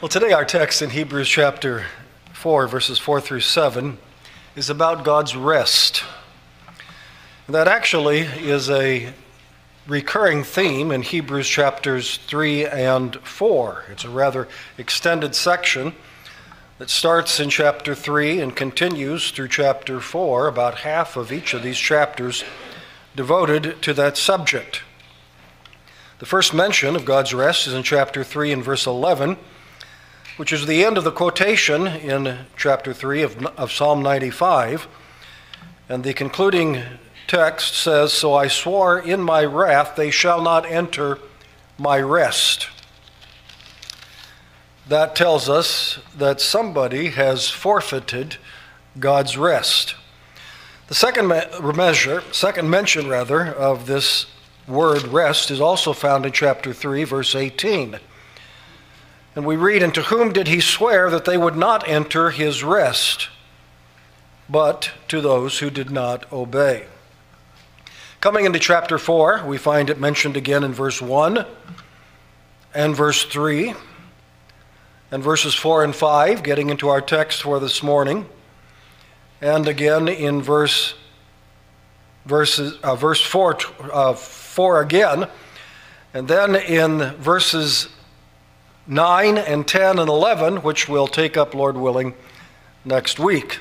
Well, today our text in Hebrews chapter 4, verses 4 through 7, is about God's rest. That actually is a recurring theme in Hebrews chapters 3 and 4. It's a rather extended section that starts in chapter 3 and continues through chapter 4, about half of each of these chapters devoted to that subject. The first mention of God's rest is in chapter 3 and verse 11 which is the end of the quotation in chapter 3 of, of Psalm 95. And the concluding text says, So I swore in my wrath, they shall not enter my rest. That tells us that somebody has forfeited God's rest. The second measure, second mention rather, of this word rest is also found in chapter 3, verse 18. And we read, And to whom did he swear that they would not enter his rest, but to those who did not obey? Coming into chapter 4, we find it mentioned again in verse 1 and verse 3, and verses 4 and 5, getting into our text for this morning, and again in verse, verses, uh, verse 4, uh, 4 again, and then in verses 9 and 10 and 11, which we'll take up, Lord willing, next week.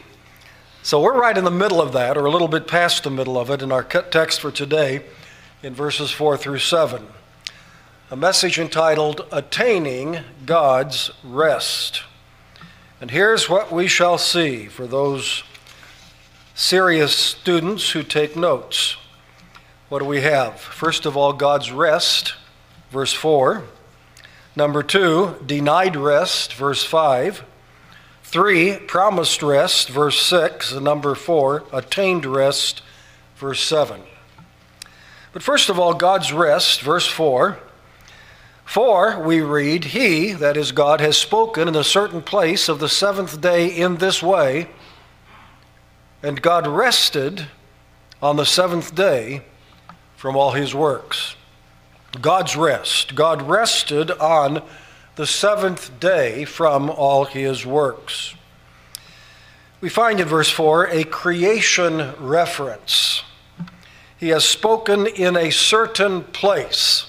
So we're right in the middle of that, or a little bit past the middle of it, in our text for today, in verses 4 through 7. A message entitled Attaining God's Rest. And here's what we shall see for those serious students who take notes. What do we have? First of all, God's rest, verse 4. Number two, denied rest, verse 5. Three, promised rest, verse 6. And number four, attained rest, verse 7. But first of all, God's rest, verse 4. For we read, He, that is God, has spoken in a certain place of the seventh day in this way, and God rested on the seventh day from all his works. God's rest. God rested on the seventh day from all his works. We find in verse 4 a creation reference. He has spoken in a certain place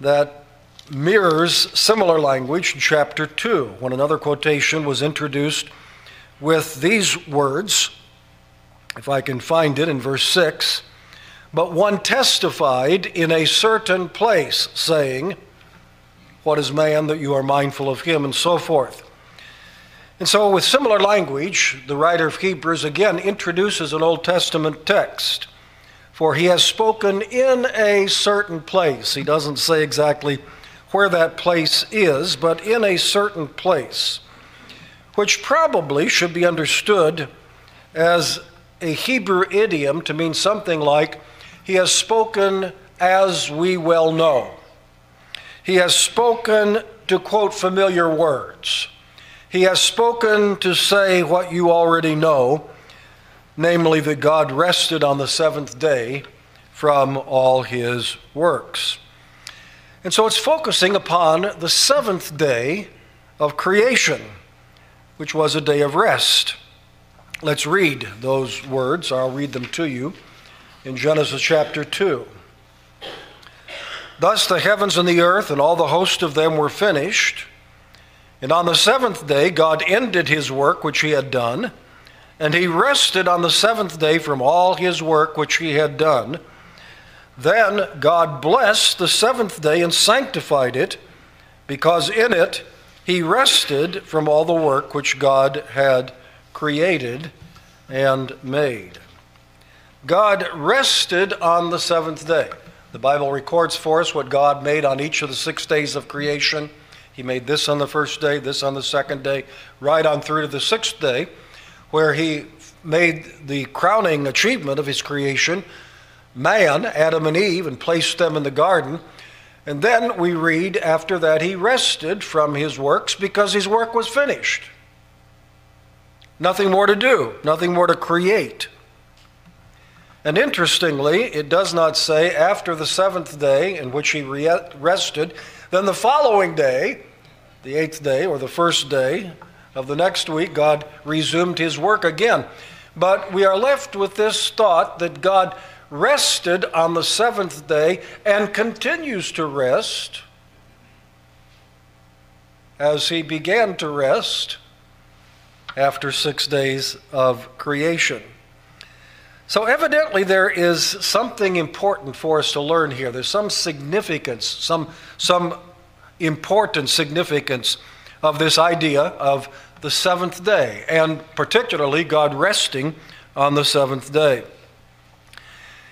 that mirrors similar language in chapter 2, when another quotation was introduced with these words. If I can find it in verse 6 but one testified in a certain place, saying, What is man that you are mindful of him, and so forth. And so, with similar language, the writer of Hebrews again introduces an Old Testament text. For he has spoken in a certain place. He doesn't say exactly where that place is, but in a certain place, which probably should be understood as a Hebrew idiom to mean something like, he has spoken as we well know. He has spoken to quote familiar words. He has spoken to say what you already know, namely that God rested on the seventh day from all his works. And so it's focusing upon the seventh day of creation, which was a day of rest. Let's read those words. I'll read them to you in Genesis chapter 2. Thus the heavens and the earth and all the host of them were finished. And on the seventh day, God ended his work which he had done, and he rested on the seventh day from all his work which he had done. Then God blessed the seventh day and sanctified it, because in it he rested from all the work which God had created and made. God rested on the seventh day. The Bible records for us what God made on each of the six days of creation. He made this on the first day, this on the second day, right on through to the sixth day, where He made the crowning achievement of His creation man, Adam and Eve, and placed them in the garden. And then we read after that He rested from His works because His work was finished. Nothing more to do, nothing more to create. And interestingly, it does not say after the seventh day in which he rested, then the following day the eighth day or the first day of the next week, God resumed his work again. But we are left with this thought that God rested on the seventh day and continues to rest as he began to rest after six days of creation. So, evidently, there is something important for us to learn here. There's some significance, some, some important significance of this idea of the seventh day, and particularly God resting on the seventh day.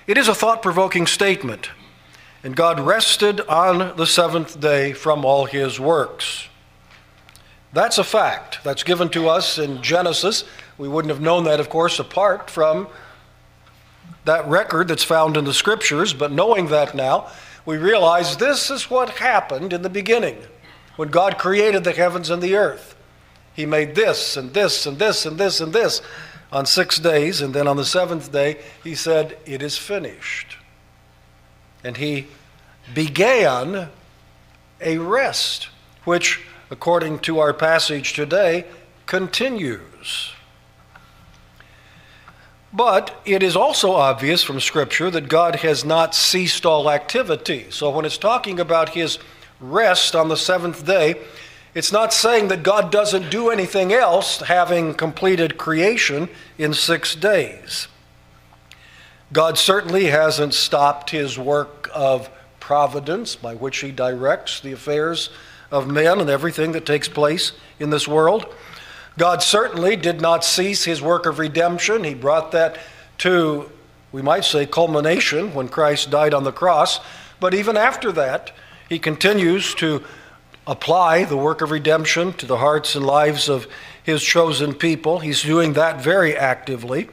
It is a thought provoking statement, and God rested on the seventh day from all his works. That's a fact. That's given to us in Genesis. We wouldn't have known that, of course, apart from that record that's found in the scriptures, but knowing that now, we realize this is what happened in the beginning when God created the heavens and the earth. He made this and this and this and this and this on six days, and then on the seventh day, he said, It is finished. And he began a rest, which, according to our passage today, continues. But it is also obvious from Scripture that God has not ceased all activity. So when it's talking about his rest on the seventh day, it's not saying that God doesn't do anything else, having completed creation in six days. God certainly hasn't stopped his work of providence by which he directs the affairs of men and everything that takes place in this world. God certainly did not cease his work of redemption. He brought that to, we might say, culmination when Christ died on the cross. But even after that, he continues to apply the work of redemption to the hearts and lives of his chosen people. He's doing that very actively.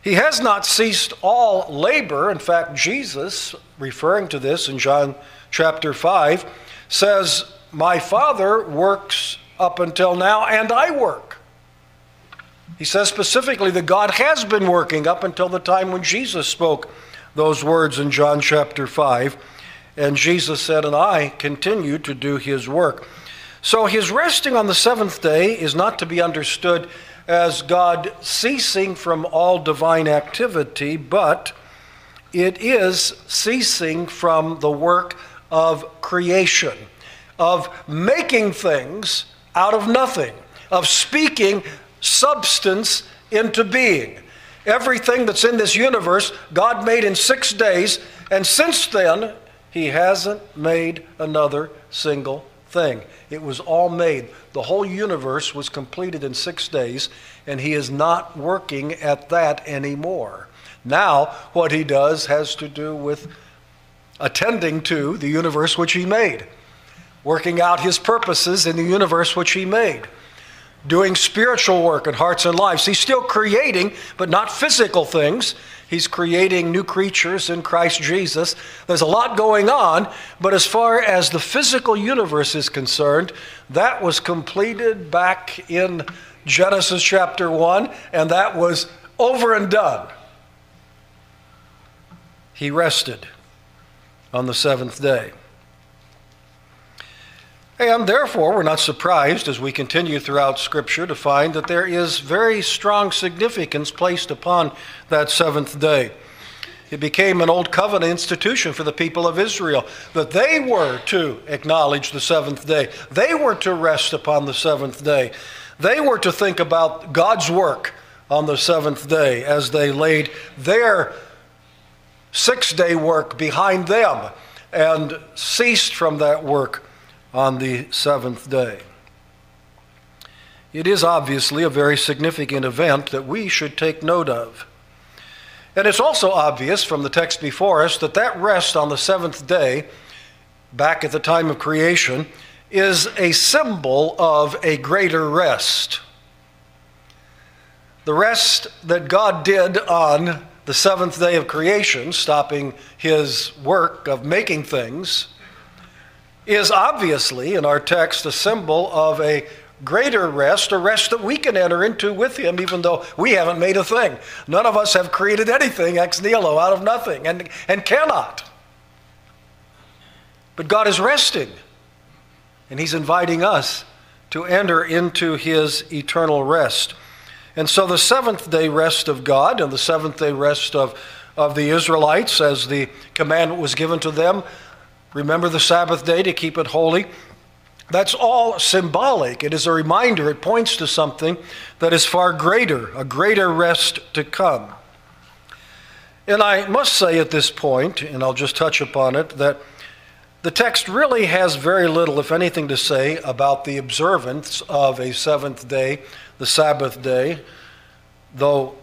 He has not ceased all labor. In fact, Jesus, referring to this in John chapter 5, says, My Father works up until now, and I work. He says specifically that God has been working up until the time when Jesus spoke those words in John chapter 5. And Jesus said, And I continue to do his work. So his resting on the seventh day is not to be understood as God ceasing from all divine activity, but it is ceasing from the work of creation, of making things out of nothing, of speaking substance into being. Everything that's in this universe, God made in six days, and since then, He hasn't made another single thing. It was all made. The whole universe was completed in six days, and He is not working at that anymore. Now, what He does has to do with attending to the universe which He made working out his purposes in the universe which he made, doing spiritual work in hearts and lives. He's still creating, but not physical things. He's creating new creatures in Christ Jesus. There's a lot going on, but as far as the physical universe is concerned, that was completed back in Genesis chapter 1, and that was over and done. He rested on the seventh day. And therefore, we're not surprised as we continue throughout Scripture to find that there is very strong significance placed upon that seventh day. It became an old covenant institution for the people of Israel that they were to acknowledge the seventh day. They were to rest upon the seventh day. They were to think about God's work on the seventh day as they laid their six day work behind them and ceased from that work on the seventh day. It is obviously a very significant event that we should take note of. And it's also obvious from the text before us that that rest on the seventh day, back at the time of creation, is a symbol of a greater rest. The rest that God did on the seventh day of creation, stopping his work of making things, is obviously in our text a symbol of a greater rest, a rest that we can enter into with Him, even though we haven't made a thing. None of us have created anything ex nihilo, out of nothing, and, and cannot. But God is resting And he's inviting us to enter into his eternal rest. And so the seventh day rest of God and the seventh day rest of, of the Israelites, as the commandment was given to them, remember the Sabbath day to keep it holy. That's all symbolic. It is a reminder, it points to something that is far greater, a greater rest to come. And I must say at this point, and I'll just touch upon it, that the text really has very little, if anything, to say about the observance of a seventh day, the Sabbath day, though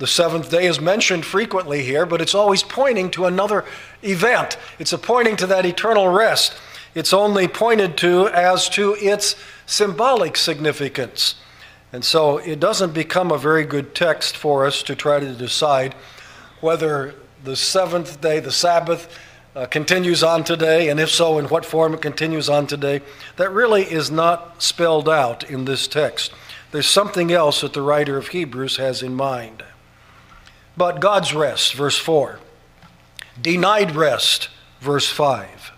the seventh day is mentioned frequently here, but it's always pointing to another event. It's a pointing to that eternal rest. It's only pointed to as to its symbolic significance. And so it doesn't become a very good text for us to try to decide whether the seventh day, the Sabbath, uh, continues on today, and if so, in what form it continues on today. That really is not spelled out in this text. There's something else that the writer of Hebrews has in mind. But God's rest, verse 4. Denied rest, verse 5.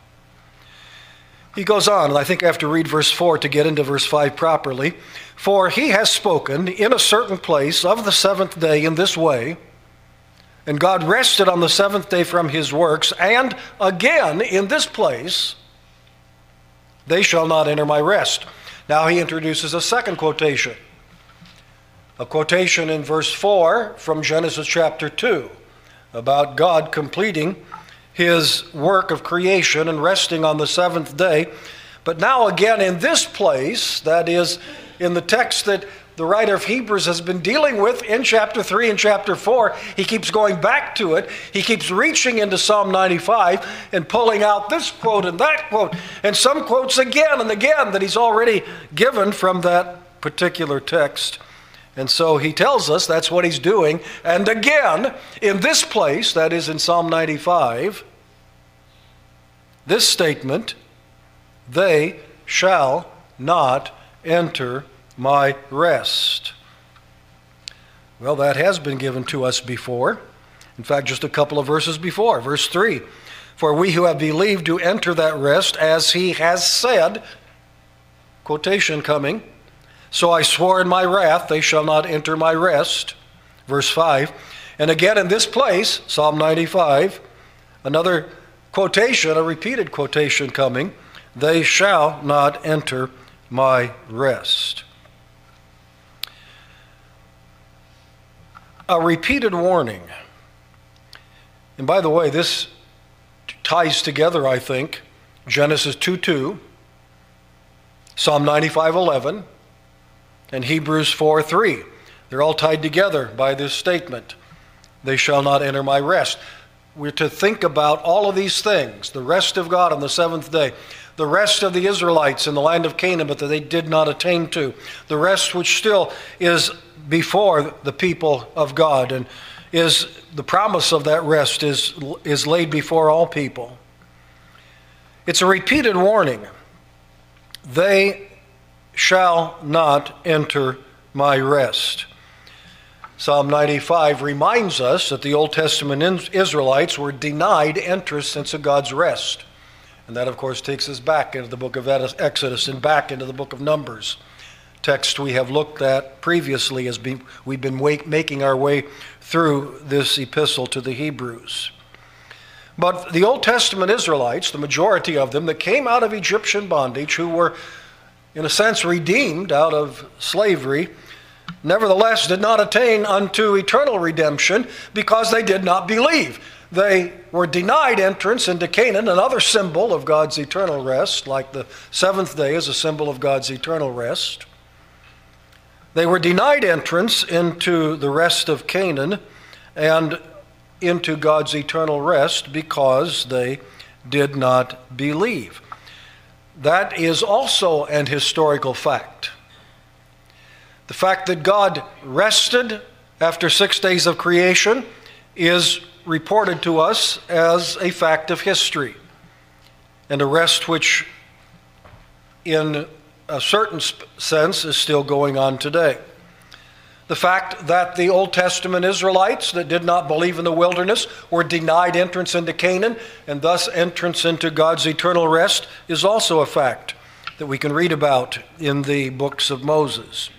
He goes on, and I think I have to read verse 4 to get into verse 5 properly. For he has spoken in a certain place of the seventh day in this way, and God rested on the seventh day from his works, and again in this place, they shall not enter my rest. Now he introduces a second quotation, a quotation in verse 4 from Genesis chapter 2 about God completing his work of creation and resting on the seventh day. But now, again, in this place, that is, in the text that the writer of Hebrews has been dealing with in chapter 3 and chapter 4. He keeps going back to it. He keeps reaching into Psalm 95 and pulling out this quote and that quote, and some quotes again and again that he's already given from that particular text. And so he tells us that's what he's doing. And again, in this place, that is in Psalm 95, this statement, they shall not enter my rest. Well, that has been given to us before. In fact, just a couple of verses before. Verse 3 For we who have believed do enter that rest, as he has said, quotation coming, so I swore in my wrath, they shall not enter my rest. Verse 5. And again in this place, Psalm 95, another quotation, a repeated quotation coming, they shall not enter my rest. a repeated warning. And by the way, this ties together, I think, Genesis 2 2, Psalm 95 11, and Hebrews 4 3. They're all tied together by this statement They shall not enter my rest. We're to think about all of these things the rest of God on the seventh day, the rest of the Israelites in the land of Canaan, but that they did not attain to, the rest which still is before the people of God and is the promise of that rest is, is laid before all people. It's a repeated warning. They shall not enter my rest. Psalm 95 reminds us that the Old Testament Israelites were denied entrance into God's rest. And that, of course, takes us back into the book of Exodus and back into the book of Numbers text we have looked at previously as we've been making our way through this epistle to the Hebrews. But the Old Testament Israelites, the majority of them that came out of Egyptian bondage, who were, in a sense, redeemed out of slavery, nevertheless did not attain unto eternal redemption because they did not believe. They were denied entrance into Canaan, another symbol of God's eternal rest, like the seventh day is a symbol of God's eternal rest. They were denied entrance into the rest of Canaan and into God's eternal rest because they did not believe. That is also an historical fact. The fact that God rested after six days of creation is reported to us as a fact of history, and a rest which, in a certain sense is still going on today. The fact that the Old Testament Israelites that did not believe in the wilderness were denied entrance into Canaan and thus entrance into God's eternal rest is also a fact that we can read about in the books of Moses.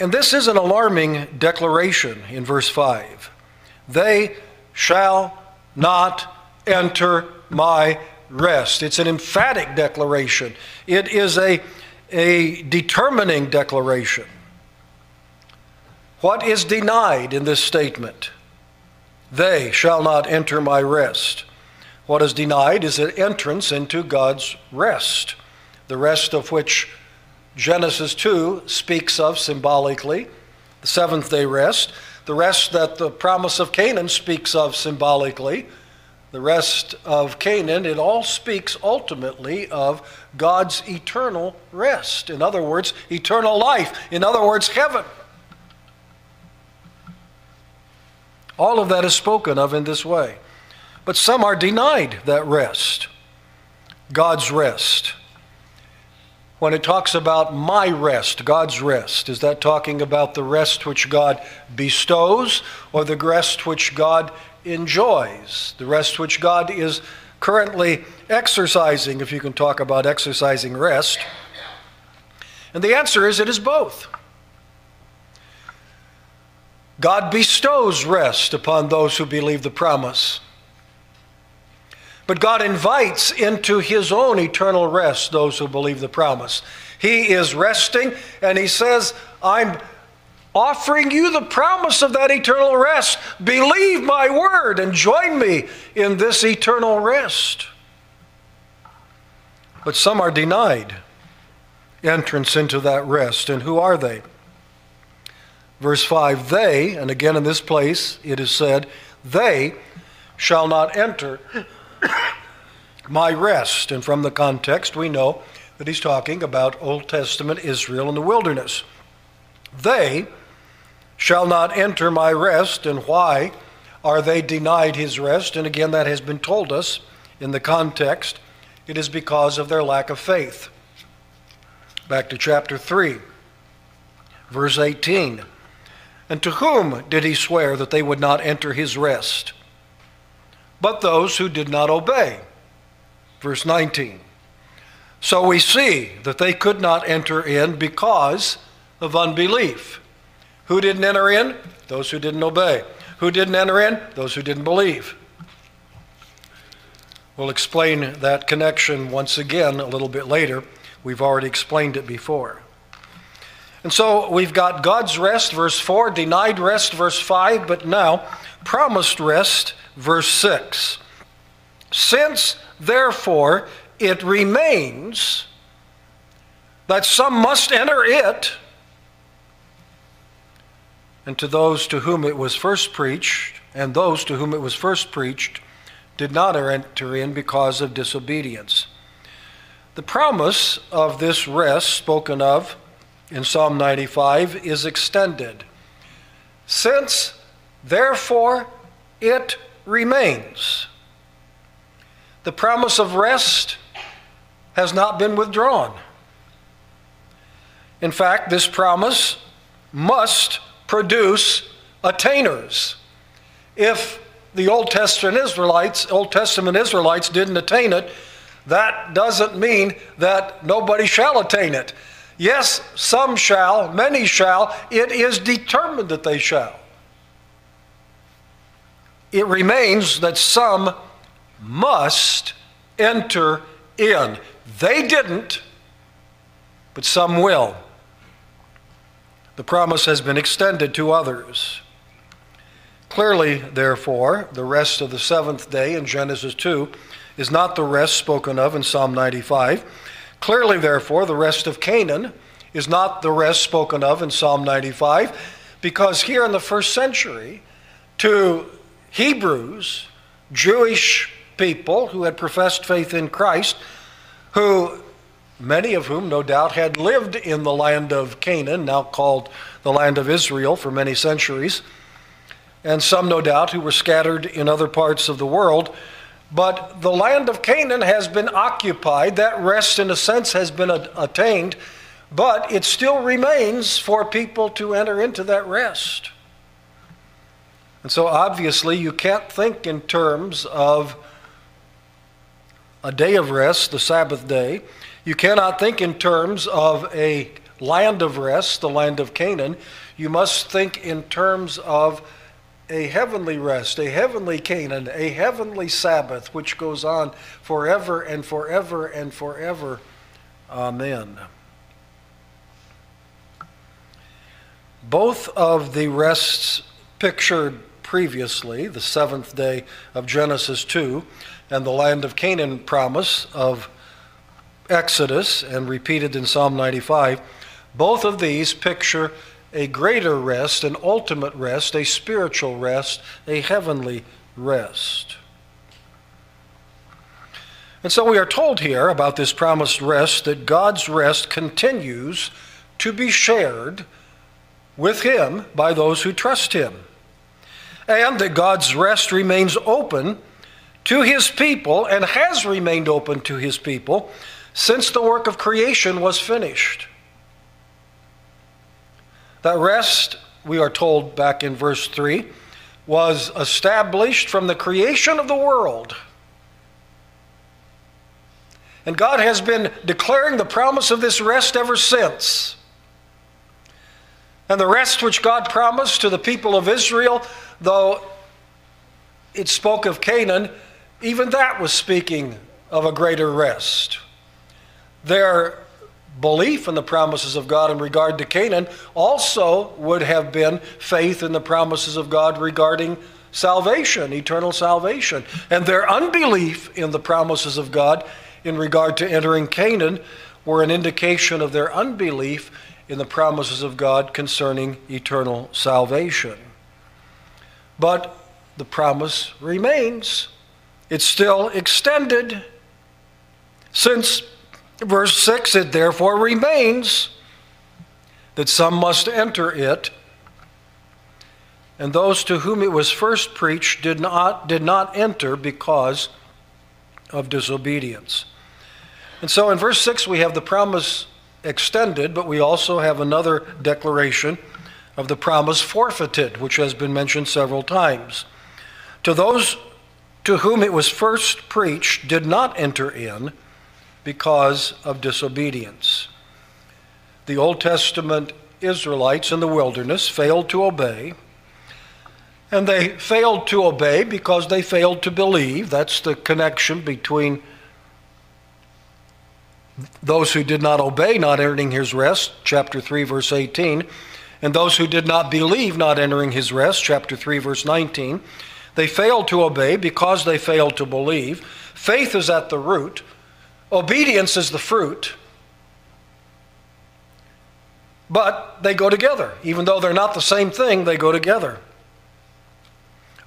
And this is an alarming declaration in verse 5. They shall not enter my rest. It's an emphatic declaration, it is a, a determining declaration. What is denied in this statement? They shall not enter my rest. What is denied is an entrance into God's rest, the rest of which Genesis 2 speaks of symbolically, the seventh day rest, the rest that the promise of Canaan speaks of symbolically, the rest of Canaan, it all speaks ultimately of God's eternal rest. In other words, eternal life. In other words, heaven. All of that is spoken of in this way. But some are denied that rest, God's rest. When it talks about my rest, God's rest, is that talking about the rest which God bestows or the rest which God enjoys, the rest which God is currently exercising, if you can talk about exercising rest? And the answer is it is both. God bestows rest upon those who believe the promise. But God invites into his own eternal rest those who believe the promise. He is resting, and he says, I'm offering you the promise of that eternal rest. Believe my word and join me in this eternal rest. But some are denied entrance into that rest. And who are they? Verse 5 They, and again in this place it is said, they shall not enter my rest. And from the context, we know that he's talking about Old Testament Israel in the wilderness. They shall not enter my rest. And why are they denied his rest? And again, that has been told us in the context. It is because of their lack of faith. Back to chapter 3, verse 18. And to whom did he swear that they would not enter his rest? But those who did not obey. Verse 19. So we see that they could not enter in because of unbelief. Who didn't enter in? Those who didn't obey. Who didn't enter in? Those who didn't believe. We'll explain that connection once again a little bit later. We've already explained it before. And so we've got God's rest, verse 4, denied rest, verse 5, but now promised rest, verse 6. Since, therefore, it remains that some must enter it, and to those to whom it was first preached, and those to whom it was first preached, did not er-, enter in because of disobedience. The promise of this rest spoken of in Psalm 95 is extended. Since, therefore, it remains. The promise of rest has not been withdrawn. In fact, this promise must produce attainers. If the Old Testament Israelites, Old Testament Israelites didn't attain it, that doesn't mean that nobody shall attain it. Yes, some shall, many shall. It is determined that they shall. It remains that some must enter in. They didn't, but some will. The promise has been extended to others. Clearly, therefore, the rest of the seventh day in Genesis 2 is not the rest spoken of in Psalm 95. Clearly, therefore, the rest of Canaan is not the rest spoken of in Psalm 95, because here in the first century, to Hebrews, Jewish people who had professed faith in Christ, who many of whom no doubt had lived in the land of Canaan, now called the land of Israel, for many centuries, and some no doubt who were scattered in other parts of the world. But the land of Canaan has been occupied. That rest, in a sense, has been attained But it still remains for people to enter into that rest. And so obviously, you can't think in terms of a day of rest, the Sabbath day. You cannot think in terms of a land of rest, the land of Canaan. You must think in terms of a heavenly rest, a heavenly Canaan, a heavenly Sabbath, which goes on forever and forever and forever. Amen. Both of the rests pictured previously, the seventh day of Genesis 2, and the land of Canaan promise of Exodus, and repeated in Psalm 95, both of these picture a greater rest, an ultimate rest, a spiritual rest, a heavenly rest. And so we are told here about this promised rest that God's rest continues to be shared with Him by those who trust Him. And that God's rest remains open to His people and has remained open to His people since the work of creation was finished. That rest, we are told back in verse 3, was established from the creation of the world. And God has been declaring the promise of this rest ever since. And the rest which God promised to the people of Israel, though it spoke of Canaan, even that was speaking of a greater rest. Their belief in the promises of God in regard to Canaan also would have been faith in the promises of God regarding salvation, eternal salvation. And their unbelief in the promises of God in regard to entering Canaan were an indication of their unbelief in the promises of God concerning eternal salvation. But the promise remains. It's still extended since Verse 6 it therefore remains that some must enter it, and those to whom it was first preached did not, did not enter because of disobedience. And so in verse 6, we have the promise extended, but we also have another declaration of the promise forfeited, which has been mentioned several times. To those to whom it was first preached did not enter in because of disobedience. The Old Testament Israelites in the wilderness failed to obey. And they failed to obey because they failed to believe. That's the connection between those who did not obey, not entering his rest, chapter 3, verse 18, and those who did not believe, not entering his rest, chapter 3, verse 19. They failed to obey because they failed to believe. Faith is at the root. Obedience is the fruit, but they go together. Even though they're not the same thing, they go together.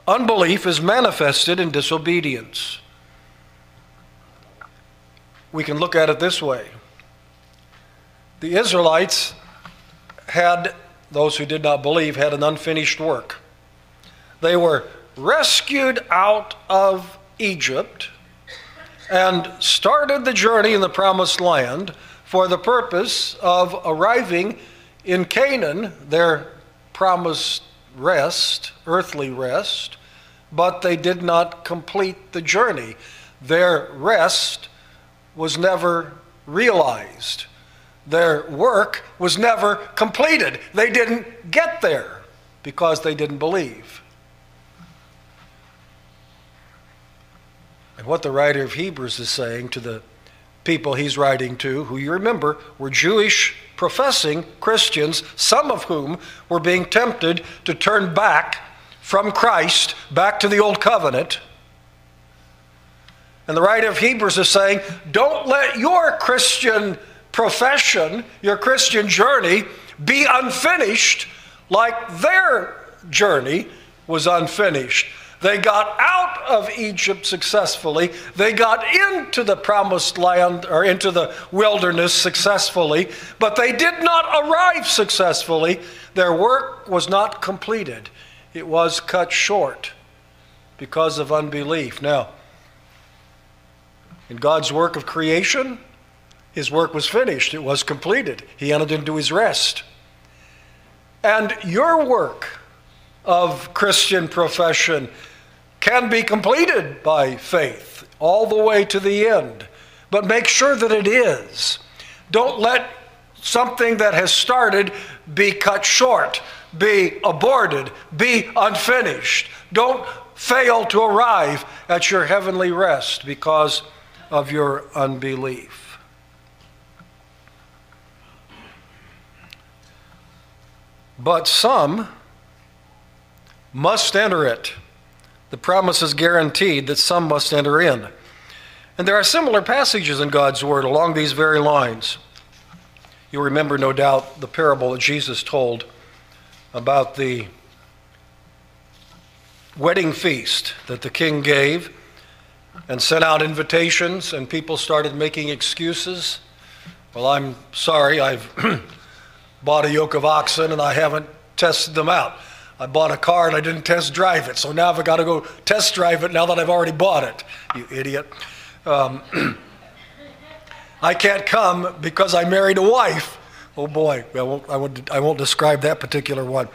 Unbelief is manifested in disobedience. We can look at it this way the Israelites had, those who did not believe, had an unfinished work. They were rescued out of Egypt and started the journey in the promised land for the purpose of arriving in Canaan, their promised rest, earthly rest, but they did not complete the journey. Their rest was never realized. Their work was never completed. They didn't get there because they didn't believe. And what the writer of Hebrews is saying to the people he's writing to, who you remember were Jewish professing Christians, some of whom were being tempted to turn back from Christ back to the old covenant. And the writer of Hebrews is saying, don't let your Christian profession, your Christian journey, be unfinished like their journey was unfinished. They got out of Egypt successfully. They got into the promised land or into the wilderness successfully, but they did not arrive successfully. Their work was not completed, it was cut short because of unbelief. Now, in God's work of creation, his work was finished, it was completed. He entered into his rest. And your work of Christian profession can be completed by faith all the way to the end. But make sure that it is. Don't let something that has started be cut short, be aborted, be unfinished. Don't fail to arrive at your heavenly rest because of your unbelief. But some must enter it. The promise is guaranteed that some must enter in. And there are similar passages in God's Word along these very lines. You remember, no doubt, the parable that Jesus told about the wedding feast that the king gave and sent out invitations, and people started making excuses. Well, I'm sorry, I've bought a yoke of oxen and I haven't tested them out. I bought a car and I didn't test drive it, so now I've got to go test drive it now that I've already bought it. You idiot. Um, I can't come because I married a wife. Oh boy, I won't, I, won't, I won't describe that particular one.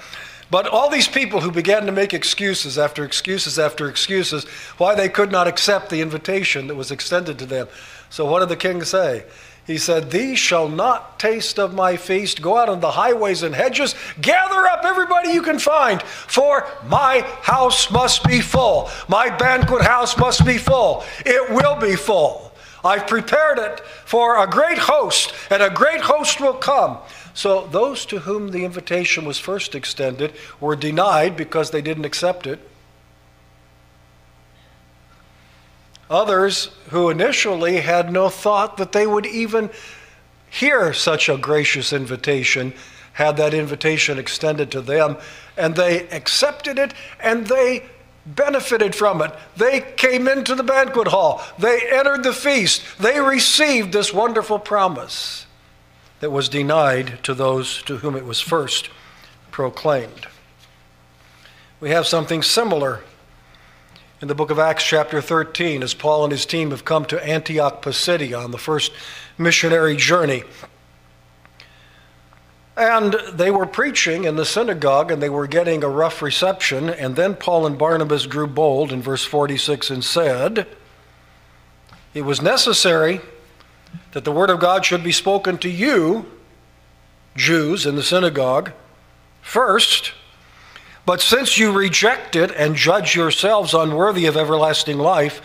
But all these people who began to make excuses after excuses after excuses why they could not accept the invitation that was extended to them. So, what did the king say? He said, These shall not taste of my feast. Go out on the highways and hedges, gather up everybody you can find, for my house must be full. My banquet house must be full. It will be full. I've prepared it for a great host, and a great host will come. So, those to whom the invitation was first extended were denied because they didn't accept it. Others who initially had no thought that they would even hear such a gracious invitation had that invitation extended to them, and they accepted it and they benefited from it. They came into the banquet hall, they entered the feast, they received this wonderful promise that was denied to those to whom it was first proclaimed. We have something similar in the book of Acts, chapter 13, as Paul and his team have come to Antioch Pisidia on the first missionary journey. And they were preaching in the synagogue and they were getting a rough reception. And then Paul and Barnabas grew bold in verse 46 and said, It was necessary that the word of God should be spoken to you, Jews, in the synagogue, first but since you reject it and judge yourselves unworthy of everlasting life,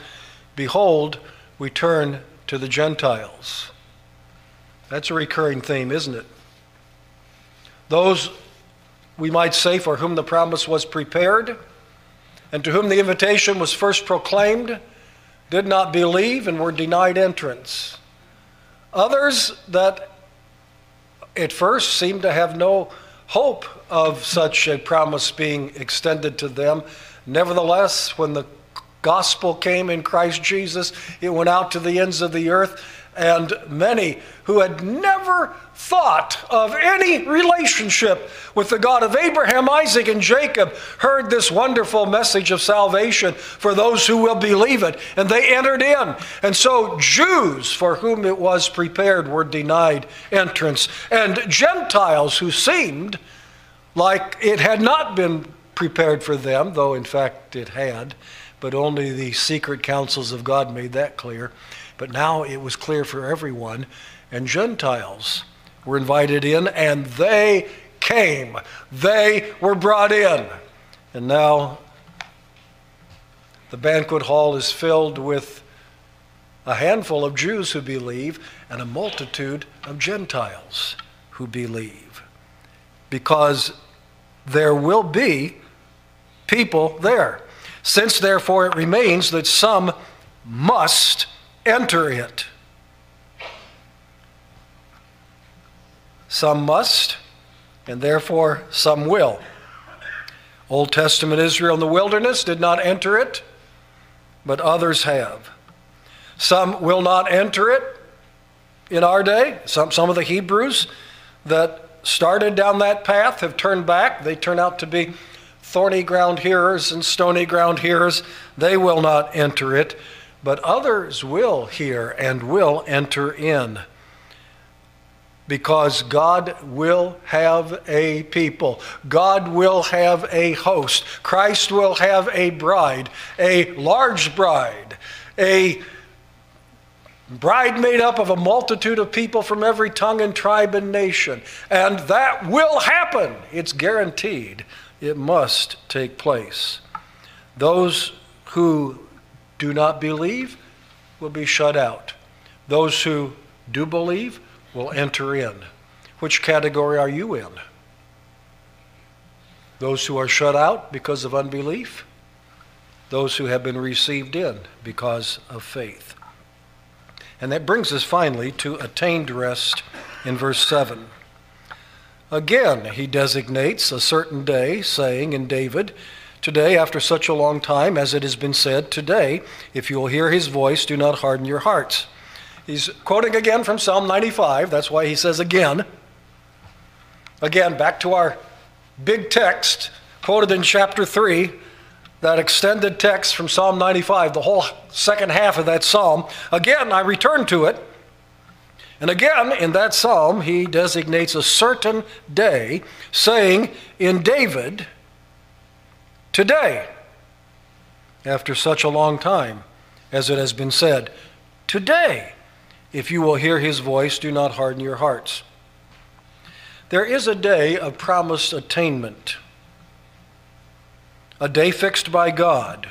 behold, we turn to the Gentiles. That's a recurring theme, isn't it? Those, we might say, for whom the promise was prepared and to whom the invitation was first proclaimed, did not believe and were denied entrance. Others that at first seemed to have no hope of such a promise being extended to them. Nevertheless, when the gospel came in Christ Jesus, it went out to the ends of the earth, and many who had never thought of any relationship with the God of Abraham, Isaac, and Jacob heard this wonderful message of salvation for those who will believe it, and they entered in. And so, Jews for whom it was prepared were denied entrance, and Gentiles who seemed like it had not been prepared for them, though in fact it had, but only the secret counsels of God made that clear. But now it was clear for everyone, and Gentiles were invited in, and they came. They were brought in. And now the banquet hall is filled with a handful of Jews who believe and a multitude of Gentiles who believe. Because there will be people there. Since, therefore, it remains that some must enter it. Some must, and therefore some will. Old Testament Israel in the wilderness did not enter it, but others have. Some will not enter it in our day. Some, some of the Hebrews that started down that path have turned back. They turn out to be thorny ground hearers and stony ground hearers. They will not enter it, but others will hear and will enter in. because God will have a people. God will have a host. Christ will have a bride, a large bride, a bride made up of a multitude of people from every tongue and tribe and nation. And that will happen. It's guaranteed. It must take place. Those who do not believe will be shut out. Those who do believe will enter in. Which category are you in? Those who are shut out because of unbelief? Those who have been received in because of faith. And that brings us finally to attained rest in verse 7. Again, he designates a certain day, saying in David, Today, after such a long time, as it has been said, today, if you will hear his voice, do not harden your hearts. He's quoting again from Psalm 95. That's why he says again. Again, back to our big text quoted in chapter 3, that extended text from Psalm 95, the whole second half of that psalm. Again, I return to it. And again, in that psalm, he designates a certain day, saying, In David, today, after such a long time, as it has been said, today, if you will hear his voice, do not harden your hearts. There is a day of promised attainment, a day fixed by God,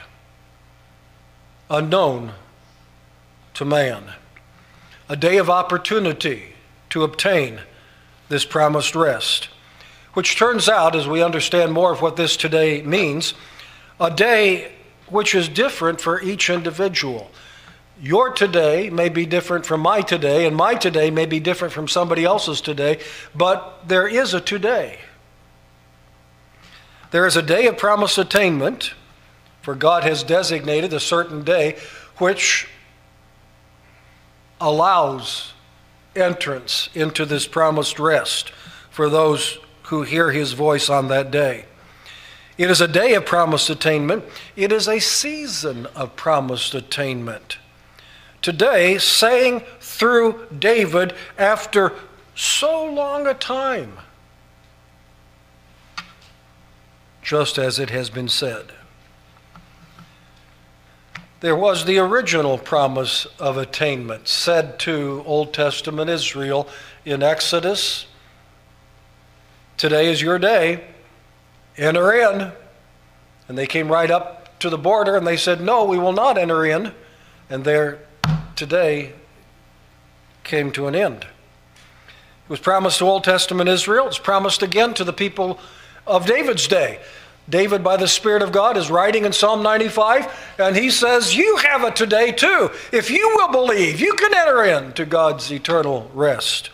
unknown to man, a day of opportunity to obtain this promised rest, which turns out, as we understand more of what this today means, a day which is different for each individual. Your today may be different from my today, and my today may be different from somebody else's today, but there is a today. There is a day of promised attainment, for God has designated a certain day which allows entrance into this promised rest for those who hear his voice on that day. It is a day of promised attainment, it is a season of promised attainment today saying through David after so long a time, just as it has been said. There was the original promise of attainment said to Old Testament Israel in Exodus Today is your day, enter in. And they came right up to the border and they said, No, we will not enter in. And their today came to an end. It was promised to Old Testament Israel, it's promised again to the people of David's day. David, by the Spirit of God, is writing in Psalm 95, and he says, You have it today too. If you will believe, you can enter into God's eternal rest.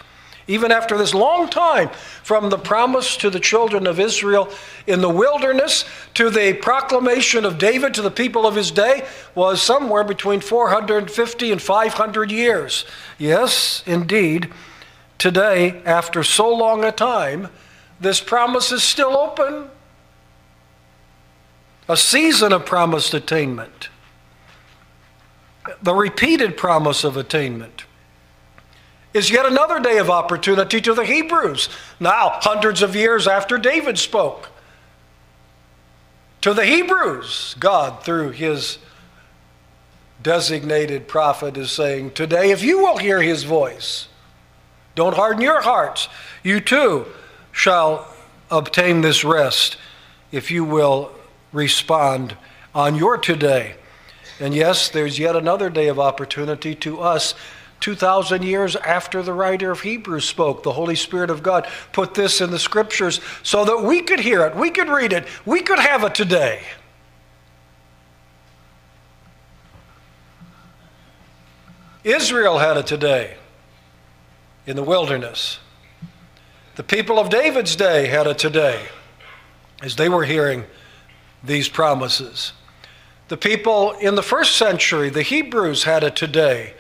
Even after this long time, from the promise to the children of Israel in the wilderness to the proclamation of David to the people of his day, was somewhere between 450 and 500 years. Yes, indeed, today, after so long a time, this promise is still open. A season of promised attainment. The repeated promise of attainment is yet another day of opportunity to the Hebrews, now hundreds of years after David spoke. To the Hebrews, God, through his designated prophet, is saying, Today, if you will hear his voice, don't harden your hearts. You too shall obtain this rest if you will respond on your today. And yes, there's yet another day of opportunity to us 2,000 years after the writer of Hebrews spoke. The Holy Spirit of God put this in the scriptures so that we could hear it, we could read it, we could have it today. Israel had it today in the wilderness. The people of David's day had it today as they were hearing these promises. The people in the first century, the Hebrews, had it today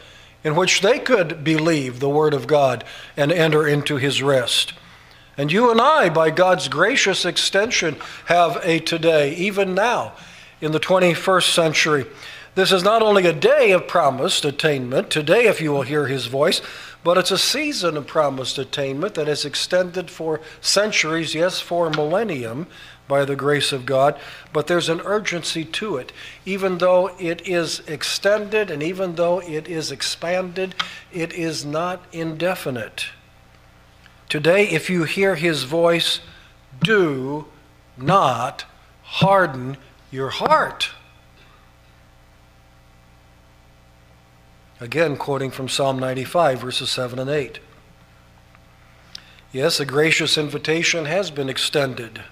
in which they could believe the Word of God and enter into His rest. And you and I, by God's gracious extension, have a today, even now, in the 21st century, This is not only a day of promised attainment, today, if you will hear his voice, but it's a season of promised attainment that is extended for centuries, yes, for a millennium, by the grace of God. But there's an urgency to it. Even though it is extended and even though it is expanded, it is not indefinite. Today, if you hear his voice, do not harden your heart. Again, quoting from Psalm 95, verses 7 and 8. Yes, a gracious invitation has been extended,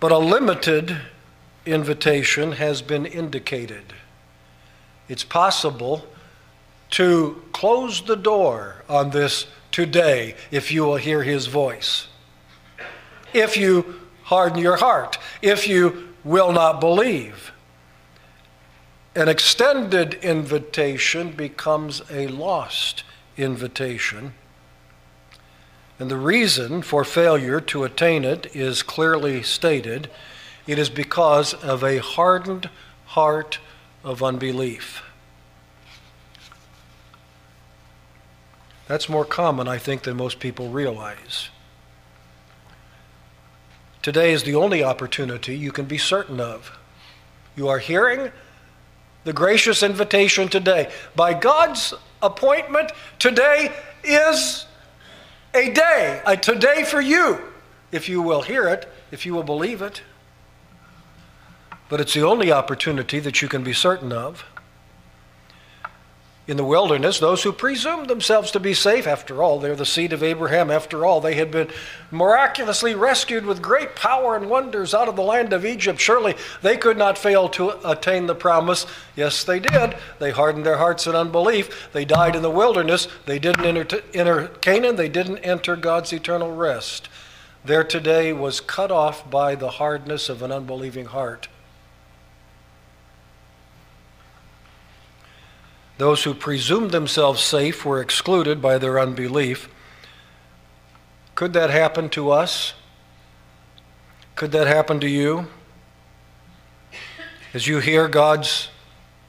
but a limited invitation has been indicated. It's possible to close the door on this today if you will hear his voice. If you harden your heart, if you will not believe an extended invitation becomes a lost invitation. And the reason for failure to attain it is clearly stated it is because of a hardened heart of unbelief. That's more common, I think, than most people realize. Today is the only opportunity you can be certain of. You are hearing the gracious invitation today. By God's appointment, today is a day, a today for you, if you will hear it, if you will believe it. But it's the only opportunity that you can be certain of in the wilderness, those who presumed themselves to be safe, after all, they're the seed of Abraham, after all, they had been miraculously rescued with great power and wonders out of the land of Egypt. Surely they could not fail to attain the promise. Yes, they did. They hardened their hearts in unbelief. They died in the wilderness. They didn't enter, enter Canaan, they didn't enter God's eternal rest. Their today was cut off by the hardness of an unbelieving heart. Those who presumed themselves safe were excluded by their unbelief. Could that happen to us? Could that happen to you? As you hear God's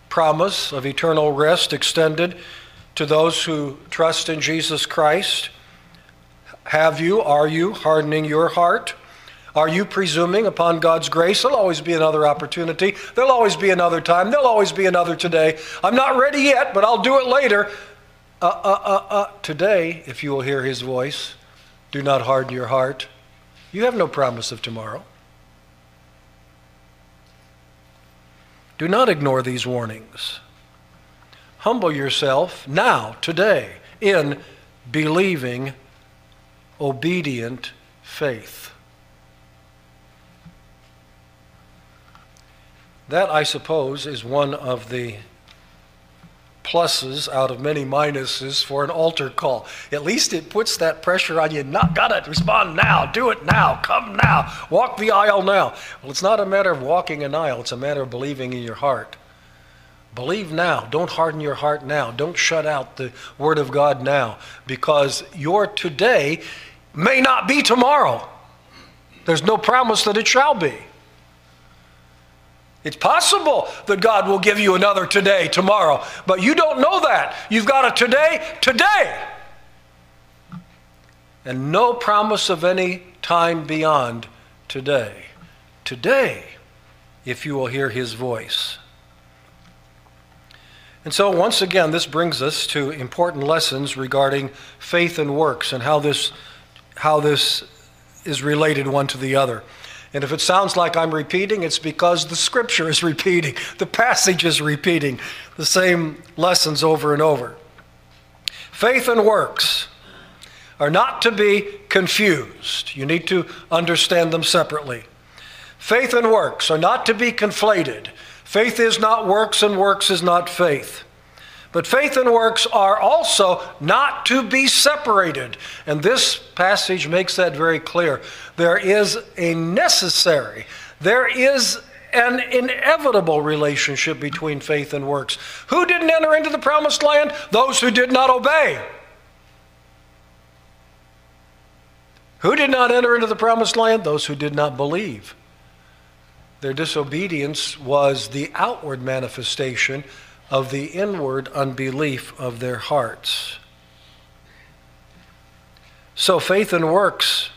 promise of eternal rest extended to those who trust in Jesus Christ, have you, are you hardening your heart? Are you presuming upon God's grace? There'll always be another opportunity. There'll always be another time. There'll always be another today. I'm not ready yet, but I'll do it later. Uh, uh, uh, uh. Today, if you will hear his voice, do not harden your heart. You have no promise of tomorrow. Do not ignore these warnings. Humble yourself now, today, in believing, obedient faith. That, I suppose, is one of the pluses out of many minuses for an altar call. At least it puts that pressure on you. Not got it. Respond now. Do it now. Come now. Walk the aisle now. Well, it's not a matter of walking an aisle. It's a matter of believing in your heart. Believe now. Don't harden your heart now. Don't shut out the Word of God now because your today may not be tomorrow. There's no promise that it shall be. It's possible that God will give you another today, tomorrow, but you don't know that. You've got a today, today. And no promise of any time beyond today. Today, if you will hear his voice. And so, once again, this brings us to important lessons regarding faith and works and how this, how this is related one to the other. And if it sounds like I'm repeating, it's because the scripture is repeating, the passage is repeating the same lessons over and over. Faith and works are not to be confused. You need to understand them separately. Faith and works are not to be conflated. Faith is not works, and works is not faith. But faith and works are also not to be separated. And this passage makes that very clear. There is a necessary, there is an inevitable relationship between faith and works. Who didn't enter into the promised land? Those who did not obey. Who did not enter into the promised land? Those who did not believe. Their disobedience was the outward manifestation of the inward unbelief of their hearts. So faith and works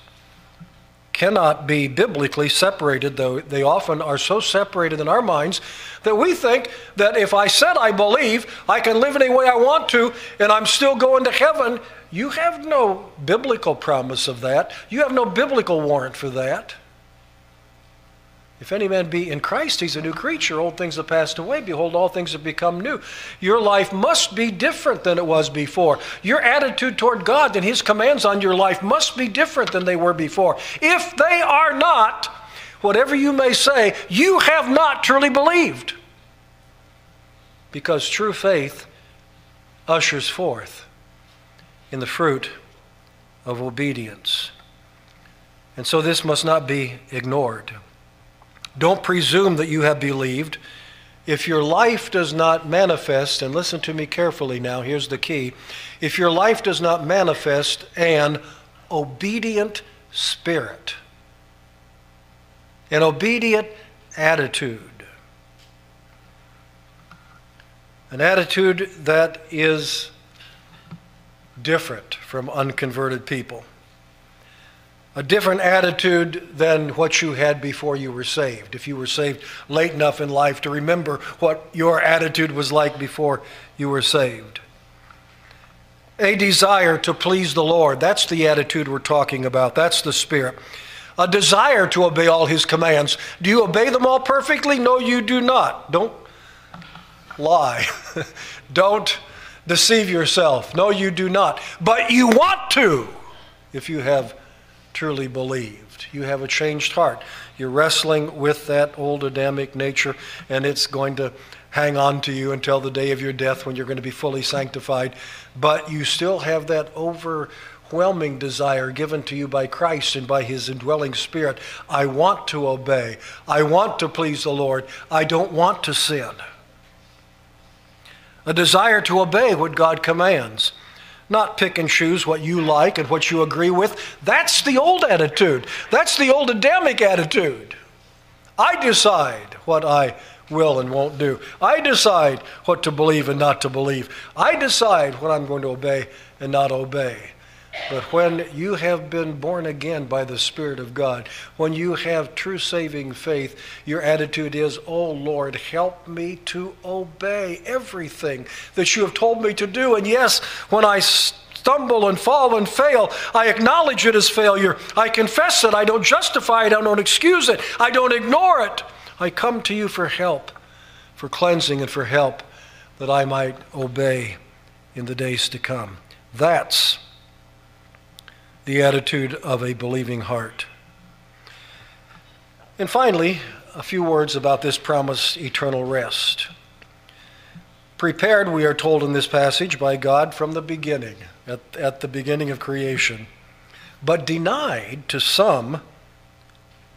cannot be biblically separated, though they often are so separated in our minds that we think that if I said I believe, I can live any way I want to, and I'm still going to heaven. You have no biblical promise of that. You have no biblical warrant for that. If any man be in Christ, he's a new creature. Old things have passed away. Behold, all things have become new. Your life must be different than it was before. Your attitude toward God and his commands on your life must be different than they were before. If they are not, whatever you may say, you have not truly believed. Because true faith ushers forth in the fruit of obedience. And so this must not be ignored. Don't presume that you have believed. If your life does not manifest, and listen to me carefully now, here's the key. If your life does not manifest an obedient spirit, an obedient attitude, an attitude that is different from unconverted people a different attitude than what you had before you were saved. If you were saved late enough in life to remember what your attitude was like before you were saved. A desire to please the Lord. That's the attitude we're talking about. That's the spirit. A desire to obey all his commands. Do you obey them all perfectly? No, you do not. Don't lie. Don't deceive yourself. No, you do not. But you want to if you have truly believed. You have a changed heart. You're wrestling with that old Adamic nature, and it's going to hang on to you until the day of your death when you're going to be fully sanctified. But you still have that overwhelming desire given to you by Christ and by His indwelling Spirit. I want to obey. I want to please the Lord. I don't want to sin. A desire to obey what God commands not pick and choose what you like and what you agree with. That's the old attitude. That's the old Adamic attitude. I decide what I will and won't do. I decide what to believe and not to believe. I decide what I'm going to obey and not obey. But when you have been born again by the Spirit of God, when you have true saving faith, your attitude is, Oh Lord, help me to obey everything that you have told me to do. And yes, when I stumble and fall and fail, I acknowledge it as failure. I confess it. I don't justify it. I don't excuse it. I don't ignore it. I come to you for help, for cleansing and for help that I might obey in the days to come. That's the attitude of a believing heart. And finally, a few words about this promised eternal rest. Prepared, we are told in this passage, by God from the beginning, at, at the beginning of creation, but denied to some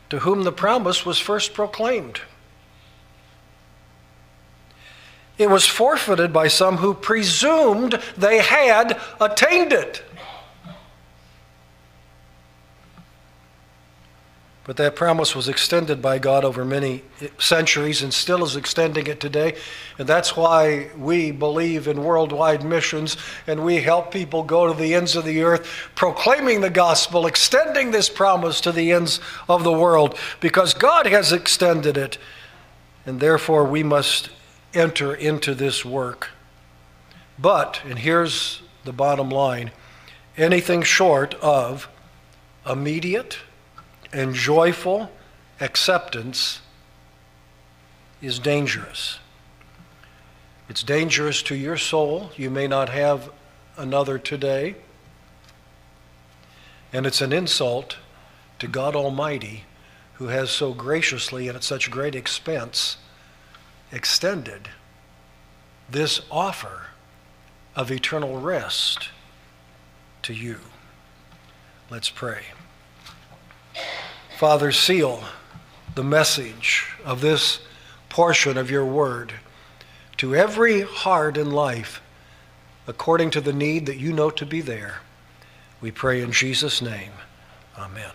to whom the promise was first proclaimed. It was forfeited by some who presumed they had attained it. But that promise was extended by God over many centuries and still is extending it today. And that's why we believe in worldwide missions and we help people go to the ends of the earth, proclaiming the gospel, extending this promise to the ends of the world, because God has extended it. And therefore, we must enter into this work. But, and here's the bottom line anything short of immediate, and joyful acceptance is dangerous. It's dangerous to your soul. You may not have another today. And it's an insult to God Almighty, who has so graciously and at such great expense extended this offer of eternal rest to you. Let's pray. Father, seal the message of this portion of your word to every heart in life according to the need that you know to be there. We pray in Jesus' name. Amen.